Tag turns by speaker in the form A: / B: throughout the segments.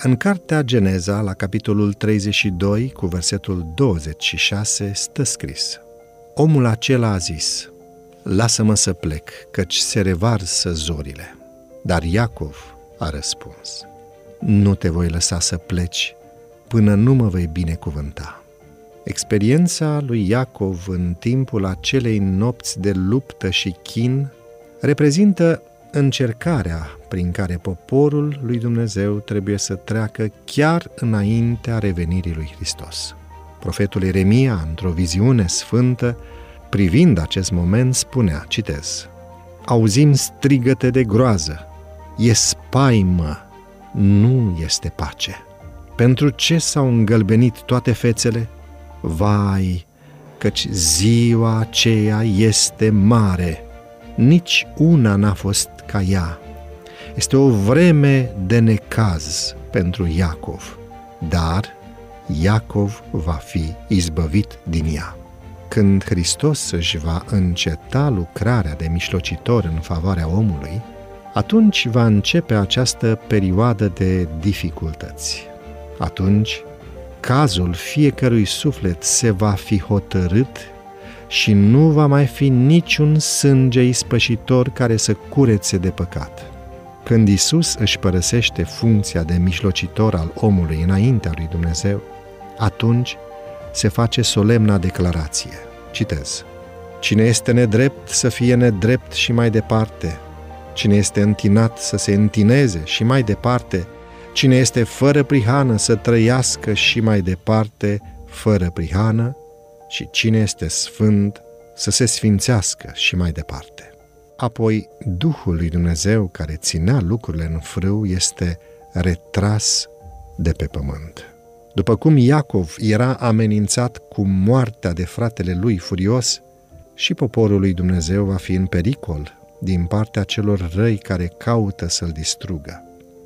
A: În cartea Geneza, la capitolul 32, cu versetul 26, stă scris Omul acela a zis, Lasă-mă să plec, căci se revarsă zorile. Dar Iacov a răspuns, Nu te voi lăsa să pleci până nu mă vei binecuvânta. Experiența lui Iacov în timpul acelei nopți de luptă și chin reprezintă încercarea prin care poporul lui Dumnezeu trebuie să treacă chiar înaintea revenirii lui Hristos. Profetul Eremia, într-o viziune sfântă, privind acest moment, spunea, citez, Auzim strigăte de groază, e spaimă, nu este pace. Pentru ce s-au îngălbenit toate fețele? Vai, căci ziua aceea este mare, nici una n-a fost ca ea. Este o vreme de necaz pentru Iacov, dar Iacov va fi izbăvit din ea. Când Hristos își va înceta lucrarea de mișlocitor în favoarea omului, atunci va începe această perioadă de dificultăți. Atunci, cazul fiecărui suflet se va fi hotărât și nu va mai fi niciun sânge ispășitor care să curețe de păcat. Când Isus își părăsește funcția de mijlocitor al omului înaintea lui Dumnezeu, atunci se face solemna declarație. Citez. Cine este nedrept să fie nedrept și mai departe. Cine este întinat să se întineze și mai departe. Cine este fără prihană să trăiască și mai departe fără prihană și cine este sfânt să se sfințească și mai departe. Apoi, Duhul lui Dumnezeu care ținea lucrurile în frâu este retras de pe pământ. După cum Iacov era amenințat cu moartea de fratele lui furios, și poporul lui Dumnezeu va fi în pericol din partea celor răi care caută să-l distrugă.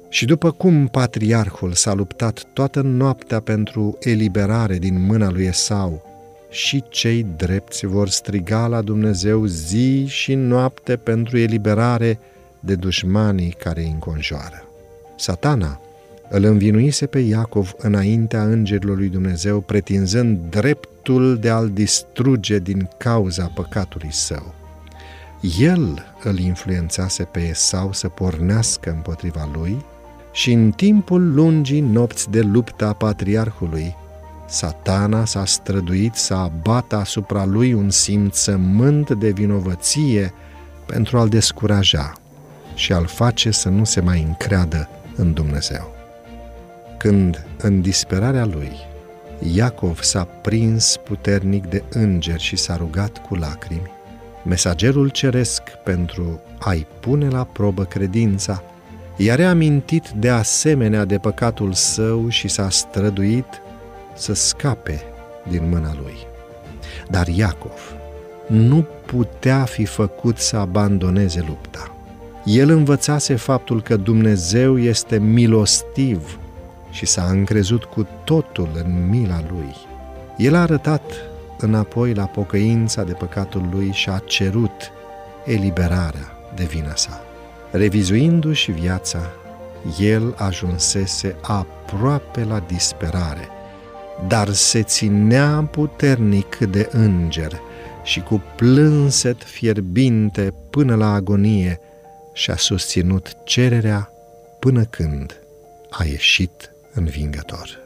A: Și după cum patriarhul s-a luptat toată noaptea pentru eliberare din mâna lui Esau, și cei drepți vor striga la Dumnezeu zi și noapte pentru eliberare de dușmanii care îi înconjoară. Satana îl învinuise pe Iacov înaintea îngerilor lui Dumnezeu, pretinzând dreptul de a-l distruge din cauza păcatului său. El îl influențase pe Esau să pornească împotriva lui și în timpul lungii nopți de luptă a patriarhului, satana s-a străduit să abată asupra lui un simțământ de vinovăție pentru a-l descuraja și a-l face să nu se mai încreadă în Dumnezeu. Când, în disperarea lui, Iacov s-a prins puternic de îngeri și s-a rugat cu lacrimi, mesagerul ceresc pentru a-i pune la probă credința, i-a reamintit de asemenea de păcatul său și s-a străduit să scape din mâna lui. Dar Iacov nu putea fi făcut să abandoneze lupta. El învățase faptul că Dumnezeu este milostiv și s-a încrezut cu totul în mila lui. El a arătat înapoi la pocăința de păcatul lui și a cerut eliberarea de vina sa. Revizuindu-și viața, el ajunsese aproape la disperare, dar se ținea puternic de înger și cu plânset fierbinte până la agonie și-a susținut cererea până când a ieșit învingător.